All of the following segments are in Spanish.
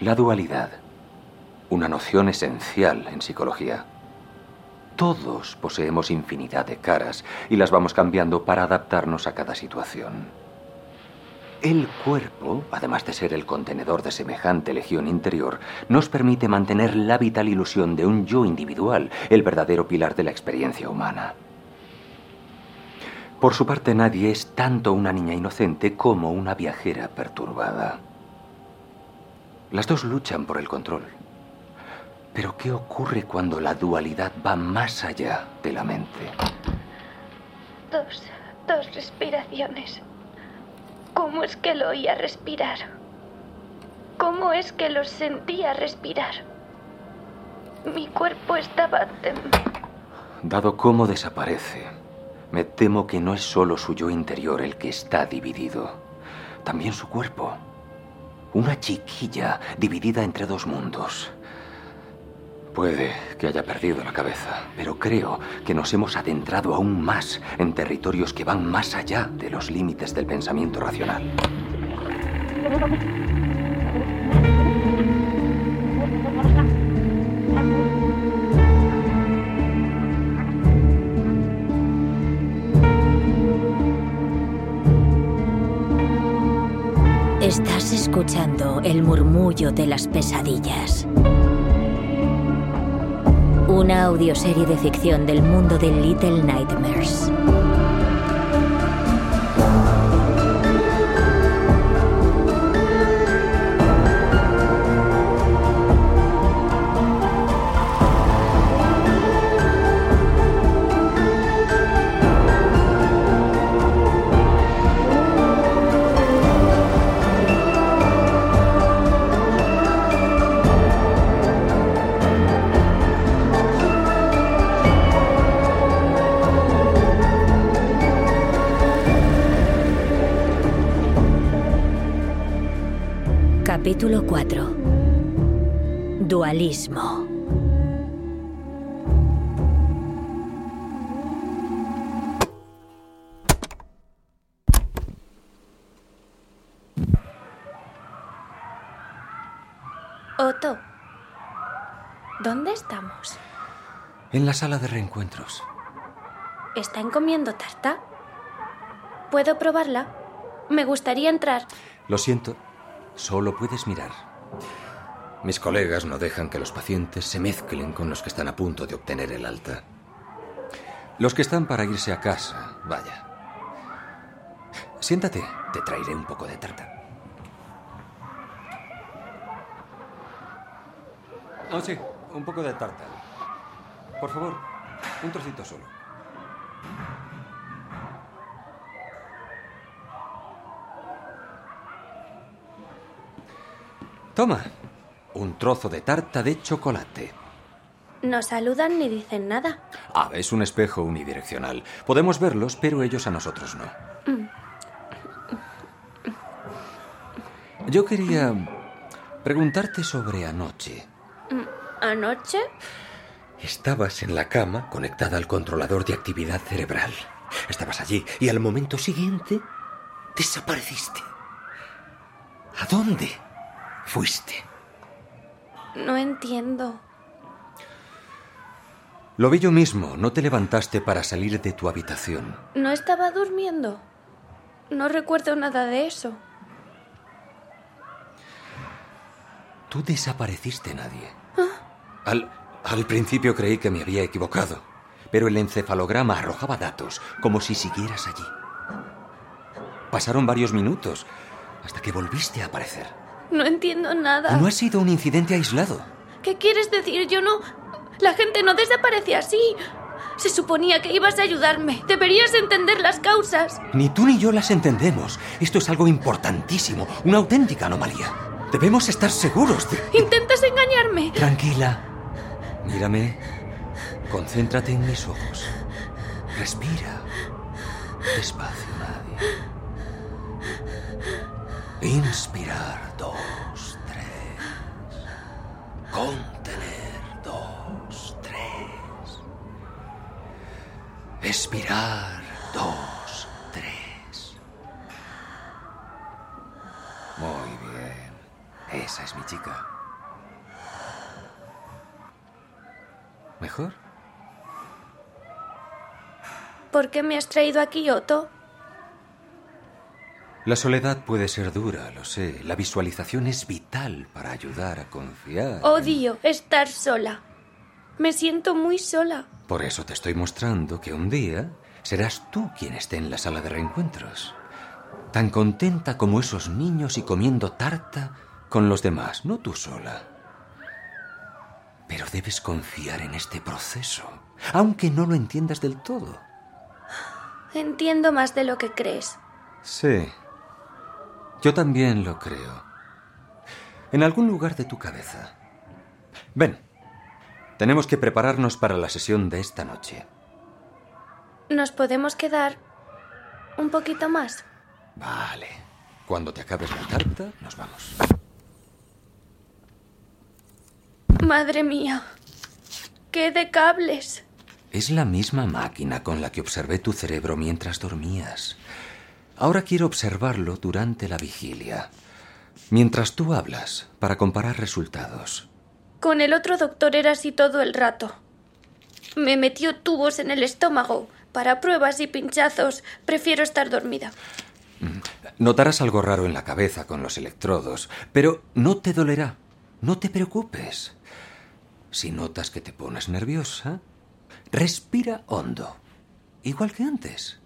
La dualidad, una noción esencial en psicología. Todos poseemos infinidad de caras y las vamos cambiando para adaptarnos a cada situación. El cuerpo, además de ser el contenedor de semejante legión interior, nos permite mantener la vital ilusión de un yo individual, el verdadero pilar de la experiencia humana. Por su parte, nadie es tanto una niña inocente como una viajera perturbada. Las dos luchan por el control. Pero ¿qué ocurre cuando la dualidad va más allá de la mente? Dos, dos respiraciones. ¿Cómo es que lo oía respirar? ¿Cómo es que lo sentía respirar? Mi cuerpo estaba... Dado cómo desaparece, me temo que no es solo su yo interior el que está dividido, también su cuerpo. Una chiquilla dividida entre dos mundos. Puede que haya perdido la cabeza, pero creo que nos hemos adentrado aún más en territorios que van más allá de los límites del pensamiento racional. Escuchando el murmullo de las pesadillas. Una audioserie de ficción del mundo de Little Nightmares. Capítulo 4 Dualismo Otto, ¿dónde estamos? En la sala de reencuentros. ¿Están comiendo tarta? ¿Puedo probarla? Me gustaría entrar. Lo siento, solo puedes mirar. Mis colegas no dejan que los pacientes se mezclen con los que están a punto de obtener el alta. Los que están para irse a casa, vaya. Siéntate, te traeré un poco de tarta. Oh, sí, un poco de tarta. Por favor, un trocito solo. Toma, un trozo de tarta de chocolate. No saludan ni dicen nada. Ah, es un espejo unidireccional. Podemos verlos, pero ellos a nosotros no. Yo quería preguntarte sobre anoche. ¿Anoche? Estabas en la cama conectada al controlador de actividad cerebral. Estabas allí y al momento siguiente desapareciste. ¿A dónde fuiste? No entiendo. Lo vi yo mismo. No te levantaste para salir de tu habitación. No estaba durmiendo. No recuerdo nada de eso. Tú desapareciste, nadie. Al, al principio creí que me había equivocado, pero el encefalograma arrojaba datos, como si siguieras allí. Pasaron varios minutos hasta que volviste a aparecer. No entiendo nada. No ha sido un incidente aislado. ¿Qué quieres decir? Yo no... La gente no desaparece así. Se suponía que ibas a ayudarme. Deberías entender las causas. Ni tú ni yo las entendemos. Esto es algo importantísimo, una auténtica anomalía. Debemos estar seguros de... Intentas engañarme. Tranquila. Mírame. Concéntrate en mis ojos. Respira. Despacio, nadie. Inspirar. Dos, tres. Contener. Dos, tres. Expirar. Dos, tres. Muy bien. Esa es mi chica. ¿Mejor? ¿Por qué me has traído aquí, Otto? La soledad puede ser dura, lo sé. La visualización es vital para ayudar a confiar. Odio estar sola. Me siento muy sola. Por eso te estoy mostrando que un día serás tú quien esté en la sala de reencuentros. Tan contenta como esos niños y comiendo tarta con los demás, no tú sola. Pero debes confiar en este proceso, aunque no lo entiendas del todo. Entiendo más de lo que crees. Sí, yo también lo creo. En algún lugar de tu cabeza. Ven, tenemos que prepararnos para la sesión de esta noche. ¿Nos podemos quedar un poquito más? Vale. Cuando te acabes la tarta, nos vamos. Madre mía. ¡Qué de cables! Es la misma máquina con la que observé tu cerebro mientras dormías. Ahora quiero observarlo durante la vigilia. Mientras tú hablas, para comparar resultados. Con el otro doctor era así todo el rato. Me metió tubos en el estómago. Para pruebas y pinchazos, prefiero estar dormida. Mm. Notarás algo raro en la cabeza con los electrodos, pero no te dolerá. No te preocupes. Si notas que te pones nerviosa, respira hondo. Igual que antes.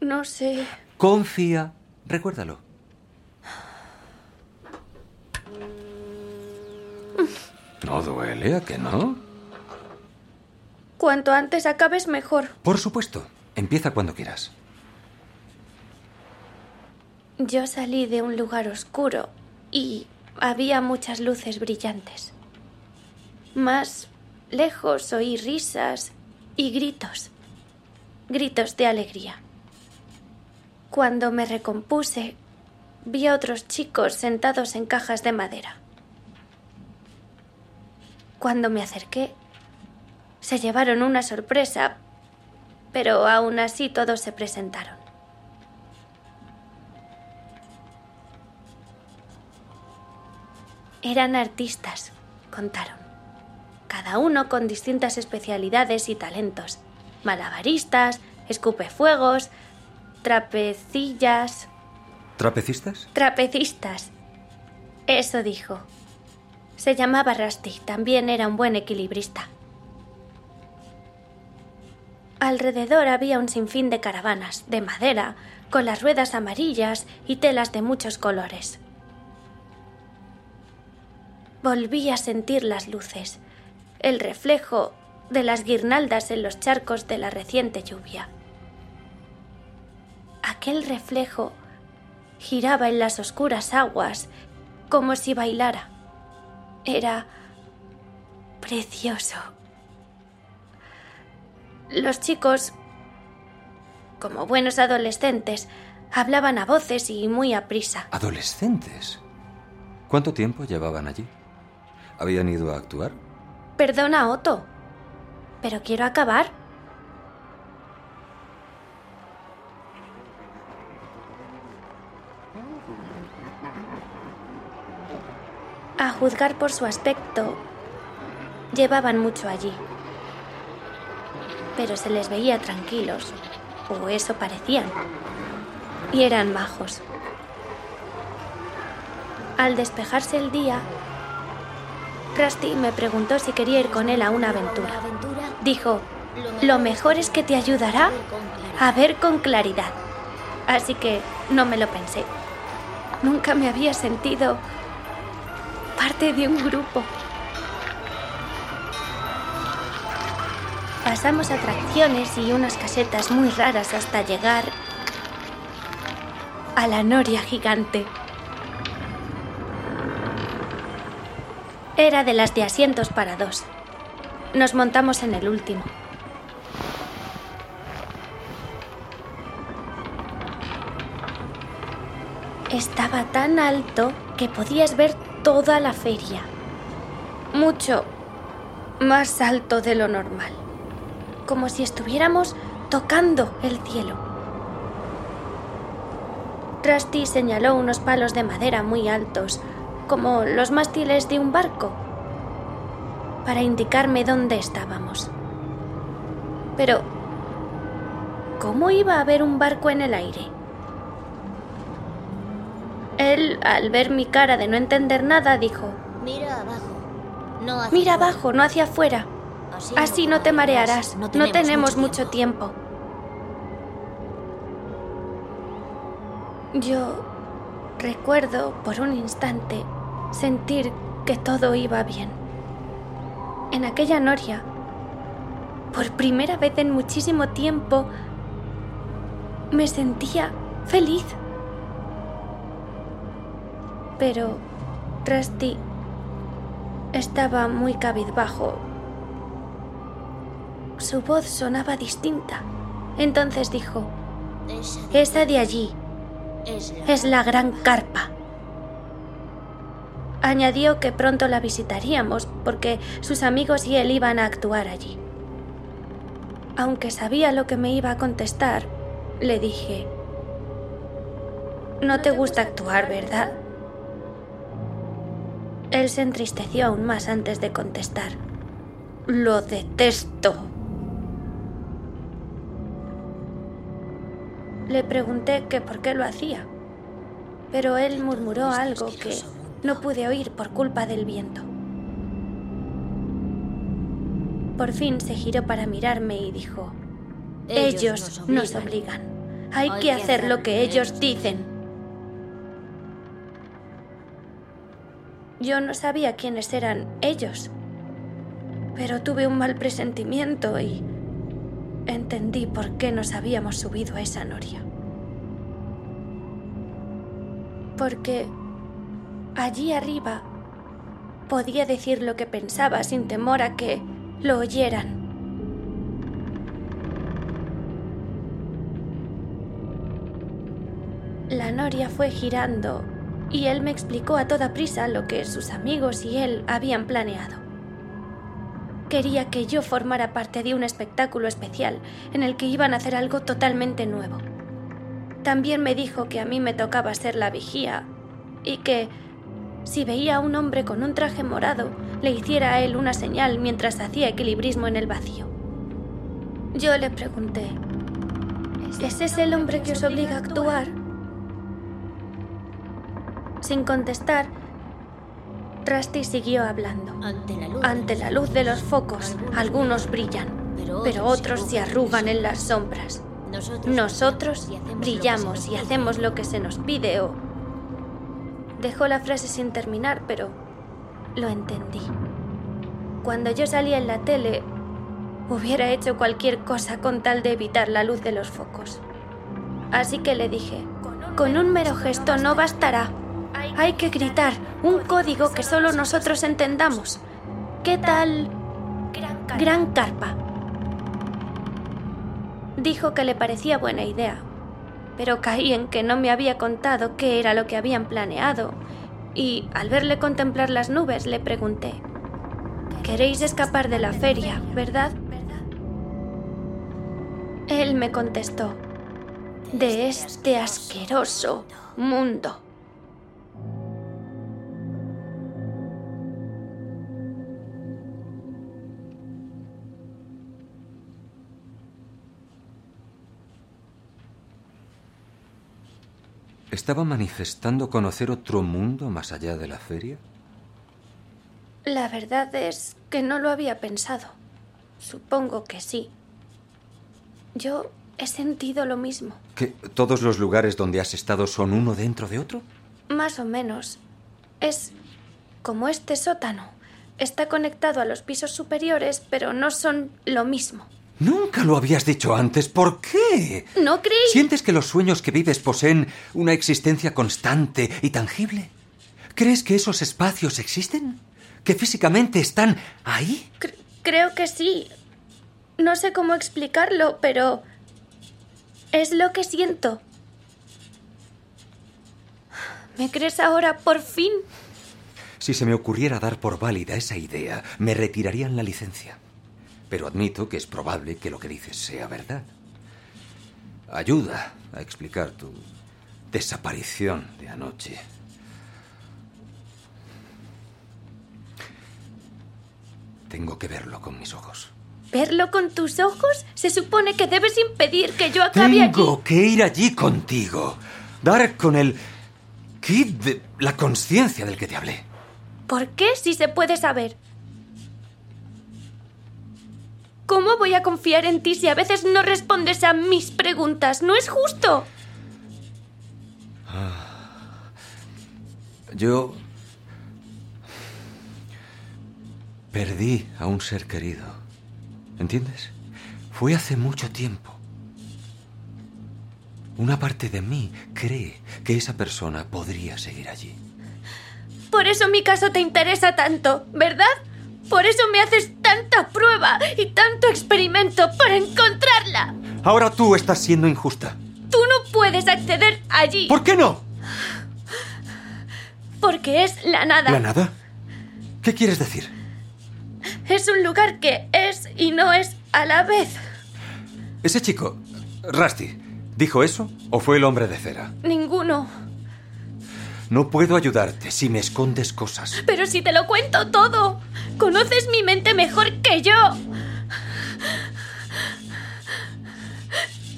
No sé. Confía. Recuérdalo. No duele, ¿a que no? Cuanto antes acabes, mejor. Por supuesto. Empieza cuando quieras. Yo salí de un lugar oscuro y había muchas luces brillantes. Más lejos oí risas y gritos. Gritos de alegría. Cuando me recompuse, vi a otros chicos sentados en cajas de madera. Cuando me acerqué, se llevaron una sorpresa, pero aún así todos se presentaron. Eran artistas, contaron. Cada uno con distintas especialidades y talentos. Malabaristas, escupefuegos, trapecillas. ¿Trapecistas? Trapecistas. Eso dijo. Se llamaba Rusty, también era un buen equilibrista. Alrededor había un sinfín de caravanas, de madera, con las ruedas amarillas y telas de muchos colores. Volví a sentir las luces, el reflejo de las guirnaldas en los charcos de la reciente lluvia. Aquel reflejo giraba en las oscuras aguas como si bailara. Era precioso. Los chicos, como buenos adolescentes, hablaban a voces y muy a prisa. ¿Adolescentes? ¿Cuánto tiempo llevaban allí? ¿Habían ido a actuar? Perdona, Otto. Pero quiero acabar. Juzgar por su aspecto, llevaban mucho allí. Pero se les veía tranquilos, o eso parecían. Y eran majos. Al despejarse el día, Rusty me preguntó si quería ir con él a una aventura. Dijo, lo mejor es que te ayudará a ver con claridad. Así que no me lo pensé. Nunca me había sentido parte de un grupo. Pasamos atracciones y unas casetas muy raras hasta llegar a la noria gigante. Era de las de asientos para dos. Nos montamos en el último. Estaba tan alto que podías ver toda la feria. Mucho más alto de lo normal. Como si estuviéramos tocando el cielo. Rusty señaló unos palos de madera muy altos como los mástiles de un barco para indicarme dónde estábamos. Pero, ¿cómo iba a haber un barco en el aire? Al ver mi cara de no entender nada, dijo, Mira abajo. No hacia Mira abajo, no hacia afuera. Así no te marearás. No tenemos mucho tiempo. Yo recuerdo por un instante sentir que todo iba bien. En aquella noria, por primera vez en muchísimo tiempo, me sentía feliz. Pero Rusty estaba muy cabizbajo. Su voz sonaba distinta. Entonces dijo, Esa de allí es la gran carpa. Añadió que pronto la visitaríamos porque sus amigos y él iban a actuar allí. Aunque sabía lo que me iba a contestar, le dije, no te gusta actuar, ¿verdad? Él se entristeció aún más antes de contestar. Lo detesto. Le pregunté que por qué lo hacía, pero él murmuró algo que no pude oír por culpa del viento. Por fin se giró para mirarme y dijo, ellos nos obligan. Hay que hacer lo que ellos dicen. Yo no sabía quiénes eran ellos, pero tuve un mal presentimiento y entendí por qué nos habíamos subido a esa noria. Porque allí arriba podía decir lo que pensaba sin temor a que lo oyeran. La noria fue girando y él me explicó a toda prisa lo que sus amigos y él habían planeado. Quería que yo formara parte de un espectáculo especial en el que iban a hacer algo totalmente nuevo. También me dijo que a mí me tocaba ser la vigía y que si veía a un hombre con un traje morado, le hiciera a él una señal mientras hacía equilibrismo en el vacío. Yo le pregunté, ¿ese es el hombre que os obliga a actuar? Sin contestar, Rusty siguió hablando. Ante la luz. Ante la luz de los focos, algunos brillan, pero otros se arrugan en las sombras. Nosotros, brillamos y hacemos lo que se nos pide o... Dejó la frase sin terminar, pero lo entendí. Cuando yo salía en la tele, hubiera hecho cualquier cosa con tal de evitar la luz de los focos. Así que le dije, con un mero gesto no bastará. Hay que gritar un código que solo nosotros entendamos. ¿Qué tal? Gran carpa. Dijo que le parecía buena idea, pero caí en que no me había contado qué era lo que habían planeado, y al verle contemplar las nubes le pregunté, Queréis escapar de la feria, ¿verdad? Él me contestó, de este asqueroso mundo. ¿Estaba manifestando conocer otro mundo más allá de la feria? La verdad es que no lo había pensado. Supongo que sí. Yo he sentido lo mismo. ¿Que todos los lugares donde has estado son uno dentro de otro? Más o menos. Es como este sótano. Está conectado a los pisos superiores, pero no son lo mismo. Nunca lo habías dicho antes. ¿Por qué? ¿No creí? ¿Sientes que los sueños que vives poseen una existencia constante y tangible? ¿Crees que esos espacios existen? ¿Que físicamente están ahí? Cre- creo que sí. No sé cómo explicarlo, pero es lo que siento. ¿Me crees ahora por fin? Si se me ocurriera dar por válida esa idea, me retirarían la licencia pero admito que es probable que lo que dices sea verdad. Ayuda a explicar tu desaparición de anoche. Tengo que verlo con mis ojos. ¿Verlo con tus ojos? Se supone que debes impedir que yo acabe Tengo. Tengo que ir allí contigo. Dar con el kit de la conciencia del que te hablé. ¿Por qué si se puede saber? ¿Cómo voy a confiar en ti si a veces no respondes a mis preguntas? No es justo. Yo perdí a un ser querido. ¿Entiendes? Fue hace mucho tiempo. Una parte de mí cree que esa persona podría seguir allí. Por eso mi caso te interesa tanto, ¿verdad? Por eso me haces tanta prueba y tanto experimento para encontrarla. Ahora tú estás siendo injusta. Tú no puedes acceder allí ¿Por qué no? porque es la nada. ¿La nada? ¿Qué quieres decir? Es un lugar que es y no es a la vez. Ese chico, Rusty, ¿dijo eso o fue el hombre de cera? Ninguno. No puedo ayudarte si me escondes cosas. Pero si te lo cuento todo, conoces mi mente mejor que yo.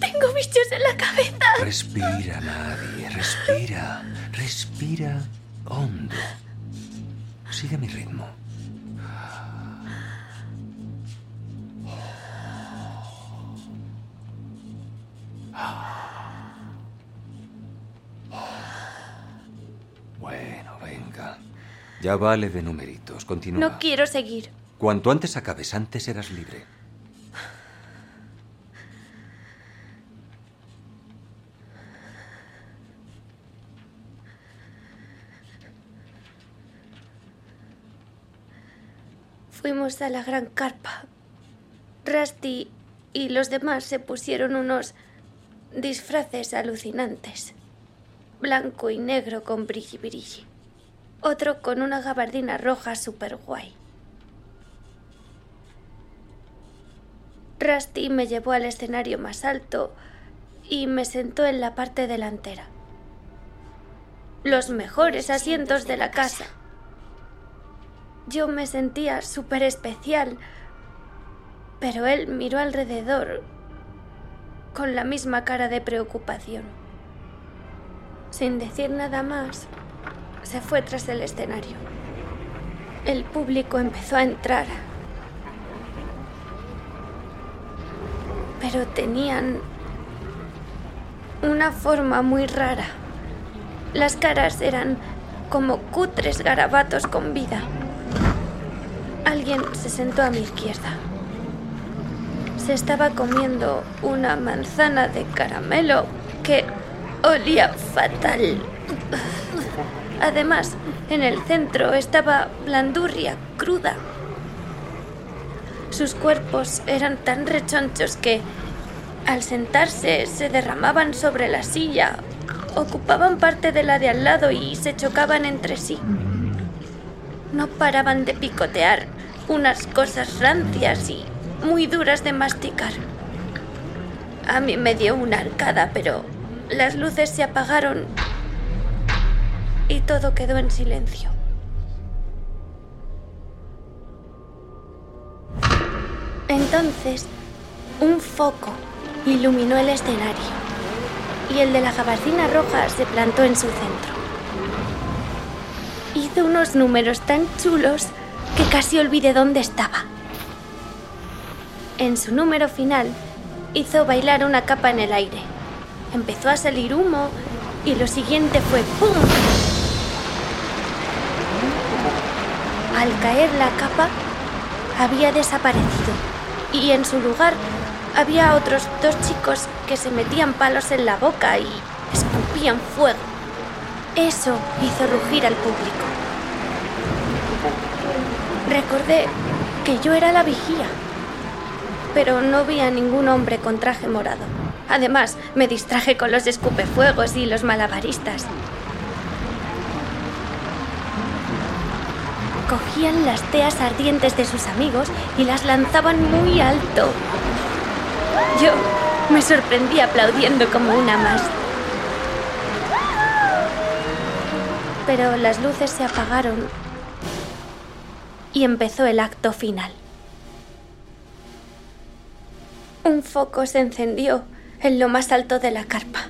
Tengo bichos en la cabeza. Respira, nadie. Respira. Respira hondo. Sigue mi ritmo. Ya vale de numeritos. Continúa. No quiero seguir. Cuanto antes acabes, antes eras libre. Fuimos a la gran carpa. Rusty y los demás se pusieron unos disfraces alucinantes. Blanco y negro con brilli brilli. Otro con una gabardina roja super guay. Rusty me llevó al escenario más alto y me sentó en la parte delantera. Los mejores asientos de la casa. Yo me sentía súper especial, pero él miró alrededor con la misma cara de preocupación. Sin decir nada más, se fue tras el escenario. El público empezó a entrar, pero tenían una forma muy rara. Las caras eran como cutres garabatos con vida. Alguien se sentó a mi izquierda. Se estaba comiendo una manzana de caramelo que olía fatal. Además, en el centro estaba blandurria cruda. Sus cuerpos eran tan rechonchos que, al sentarse, se derramaban sobre la silla, ocupaban parte de la de al lado y se chocaban entre sí. No paraban de picotear unas cosas rancias y muy duras de masticar. A mí me dio una arcada, pero las luces se apagaron y todo quedó en silencio. Entonces, un foco iluminó el escenario y el de la gabardina roja se plantó en su centro. Hizo unos números tan chulos que casi olvidé dónde estaba. En su número final, hizo bailar una capa en el aire. Empezó a salir humo y lo siguiente fue ¡pum! Al caer la capa, había desaparecido y en su lugar había otros dos chicos que se metían palos en la boca y escupían fuego. Eso hizo rugir al público. Recordé que yo era la vigía, pero no vi a ningún hombre con traje morado. Además, me distraje con los escupefuegos y los malabaristas. Cogían las teas ardientes de sus amigos y las lanzaban muy alto. Yo me sorprendí aplaudiendo como una más. Pero las luces se apagaron y empezó el acto final. Un foco se encendió en lo más alto de la carpa.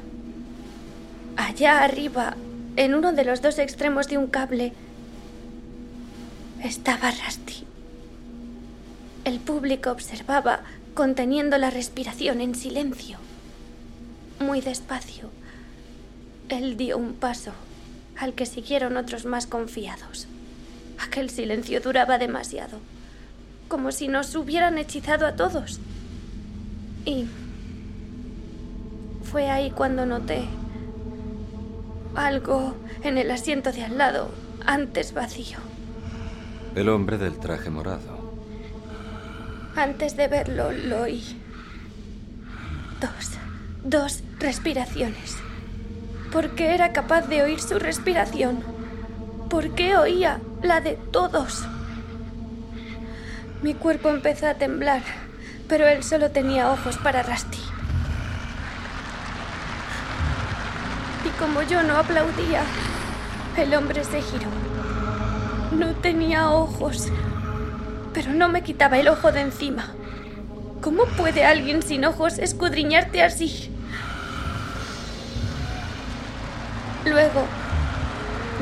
Allá arriba, en uno de los dos extremos de un cable, estaba Rusty. El público observaba, conteniendo la respiración en silencio. Muy despacio, él dio un paso, al que siguieron otros más confiados. Aquel silencio duraba demasiado, como si nos hubieran hechizado a todos. Y fue ahí cuando noté algo en el asiento de al lado, antes vacío. El hombre del traje morado. Antes de verlo, lo oí. Dos, dos respiraciones. ¿Por qué era capaz de oír su respiración? ¿Por qué oía la de todos? Mi cuerpo empezó a temblar, pero él solo tenía ojos para Rusty. Y como yo no aplaudía, el hombre se giró. No tenía ojos, pero no me quitaba el ojo de encima. ¿Cómo puede alguien sin ojos escudriñarte así? Luego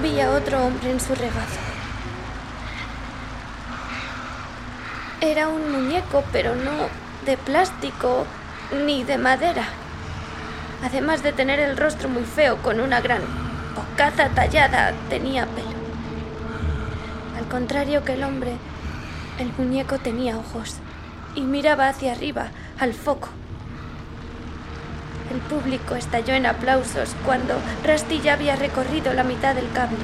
vi a otro hombre en su regazo. Era un muñeco, pero no de plástico ni de madera. Además de tener el rostro muy feo con una gran bocaza tallada, tenía pelo. Contrario que el hombre, el muñeco tenía ojos y miraba hacia arriba, al foco. El público estalló en aplausos cuando Rusty ya había recorrido la mitad del cable,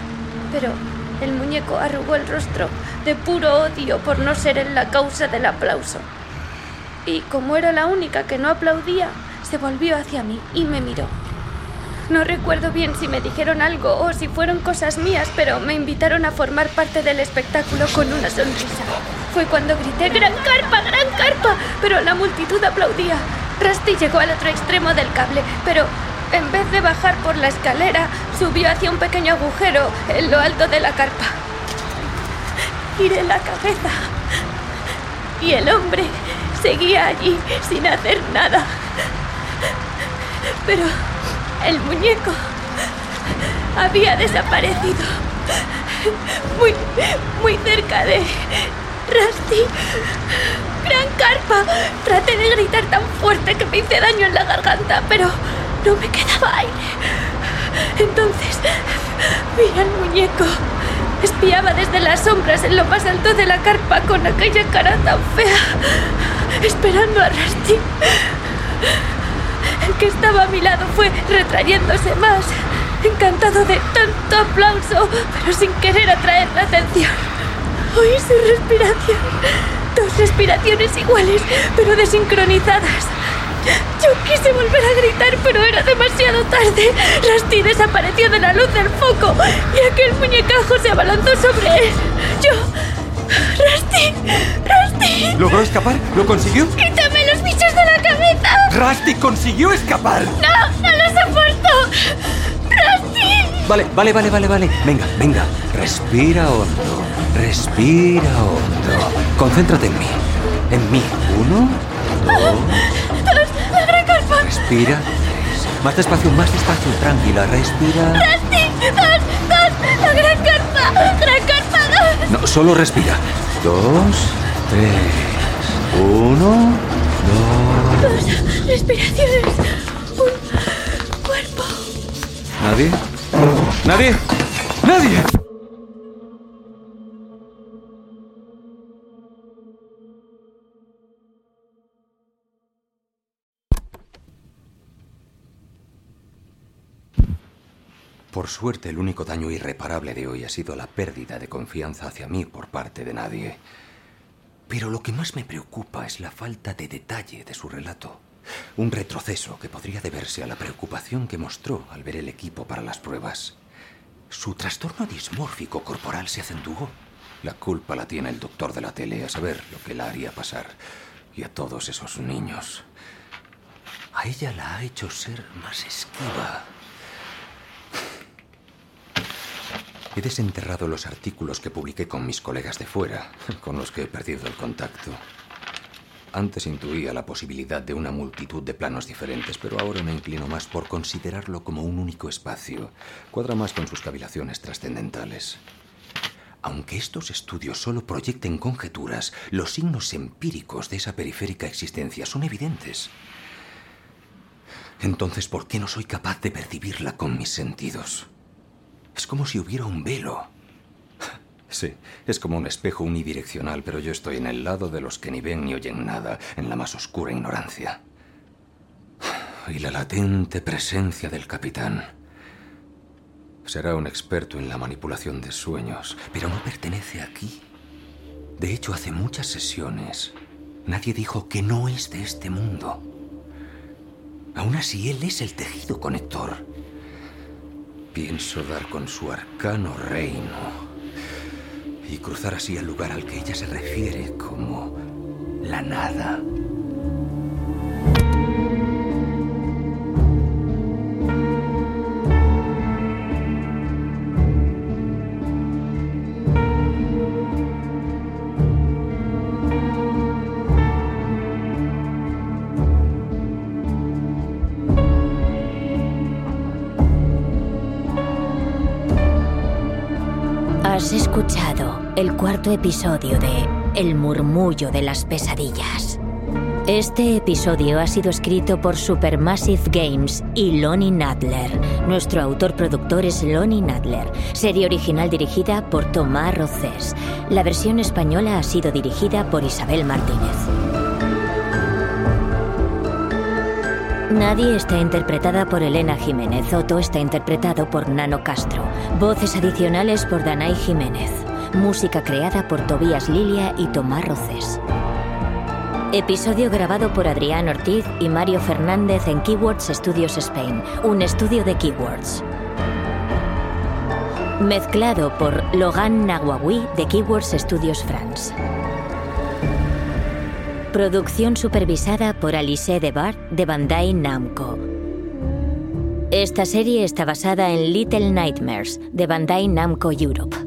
pero el muñeco arrugó el rostro de puro odio por no ser él la causa del aplauso. Y como era la única que no aplaudía, se volvió hacia mí y me miró. No recuerdo bien si me dijeron algo o si fueron cosas mías, pero me invitaron a formar parte del espectáculo con una sonrisa. Fue cuando grité ¡Gran carpa! ¡Gran carpa! Pero la multitud aplaudía. Rusty llegó al otro extremo del cable, pero en vez de bajar por la escalera, subió hacia un pequeño agujero en lo alto de la carpa. Giré la cabeza y el hombre seguía allí sin hacer nada. Pero el muñeco había desaparecido. Muy, muy cerca de Rusty. ¡Gran carpa! Traté de gritar tan fuerte que me hice daño en la garganta, pero no me quedaba aire. Entonces vi al muñeco. Espiaba desde las sombras en lo más alto de la carpa con aquella cara tan fea, esperando a Rusty. Que estaba a mi lado fue retrayéndose más, encantado de tanto aplauso, pero sin querer atraer la atención. Oí su respiración. Dos respiraciones iguales, pero desincronizadas. Yo quise volver a gritar, pero era demasiado tarde. Rusty desapareció de la luz del foco y aquel muñecajo se abalanzó sobre él. Yo... ¡Rusty! ¡Rusty! ¿Logró escapar? ¿Lo consiguió? ¡Quítame los bichos de la cabeza! ¡Rusty consiguió escapar! ¡No! ¡No los soporto! ¡Rusty! Vale, vale, vale, vale, vale. Venga, venga. Respira hondo. Respira hondo. Concéntrate en mí. En mí. Uno, dos. ¡La gran carpa! Respira. Más despacio, más despacio. Tranquila, respira. ¡Rusty! ¡Dos! No, solo respira. Dos, tres. Uno, dos. Dos respiraciones. Un cuerpo. ¿Nadie? ¿Nadie? ¡Nadie! Por suerte, el único daño irreparable de hoy ha sido la pérdida de confianza hacia mí por parte de nadie. Pero lo que más me preocupa es la falta de detalle de su relato. Un retroceso que podría deberse a la preocupación que mostró al ver el equipo para las pruebas. Su trastorno dismórfico corporal se acentuó. La culpa la tiene el doctor de la tele a saber lo que la haría pasar. Y a todos esos niños. A ella la ha hecho ser más esquiva. He desenterrado los artículos que publiqué con mis colegas de fuera, con los que he perdido el contacto. Antes intuía la posibilidad de una multitud de planos diferentes, pero ahora me inclino más por considerarlo como un único espacio. Cuadra más con sus cavilaciones trascendentales. Aunque estos estudios solo proyecten conjeturas, los signos empíricos de esa periférica existencia son evidentes. Entonces, ¿por qué no soy capaz de percibirla con mis sentidos? Es como si hubiera un velo. Sí, es como un espejo unidireccional, pero yo estoy en el lado de los que ni ven ni oyen nada, en la más oscura ignorancia. Y la latente presencia del capitán. Será un experto en la manipulación de sueños, pero no pertenece aquí. De hecho, hace muchas sesiones, nadie dijo que no es de este mundo. Aún así, él es el tejido conector. Pienso dar con su arcano reino y cruzar así al lugar al que ella se refiere como la nada. Cuarto episodio de El murmullo de las pesadillas. Este episodio ha sido escrito por Supermassive Games y Lonnie Nadler. Nuestro autor-productor es Lonnie Nadler. Serie original dirigida por Tomás Rocés. La versión española ha sido dirigida por Isabel Martínez. Nadie está interpretada por Elena Jiménez. Otto está interpretado por Nano Castro. Voces adicionales por Danay Jiménez. Música creada por Tobías Lilia y Tomás Roces. Episodio grabado por Adrián Ortiz y Mario Fernández en Keywords Studios Spain, un estudio de Keywords. Mezclado por Logan Nahuawi de Keywords Studios France. Producción supervisada por Alice Debart de Bandai Namco. Esta serie está basada en Little Nightmares de Bandai Namco Europe.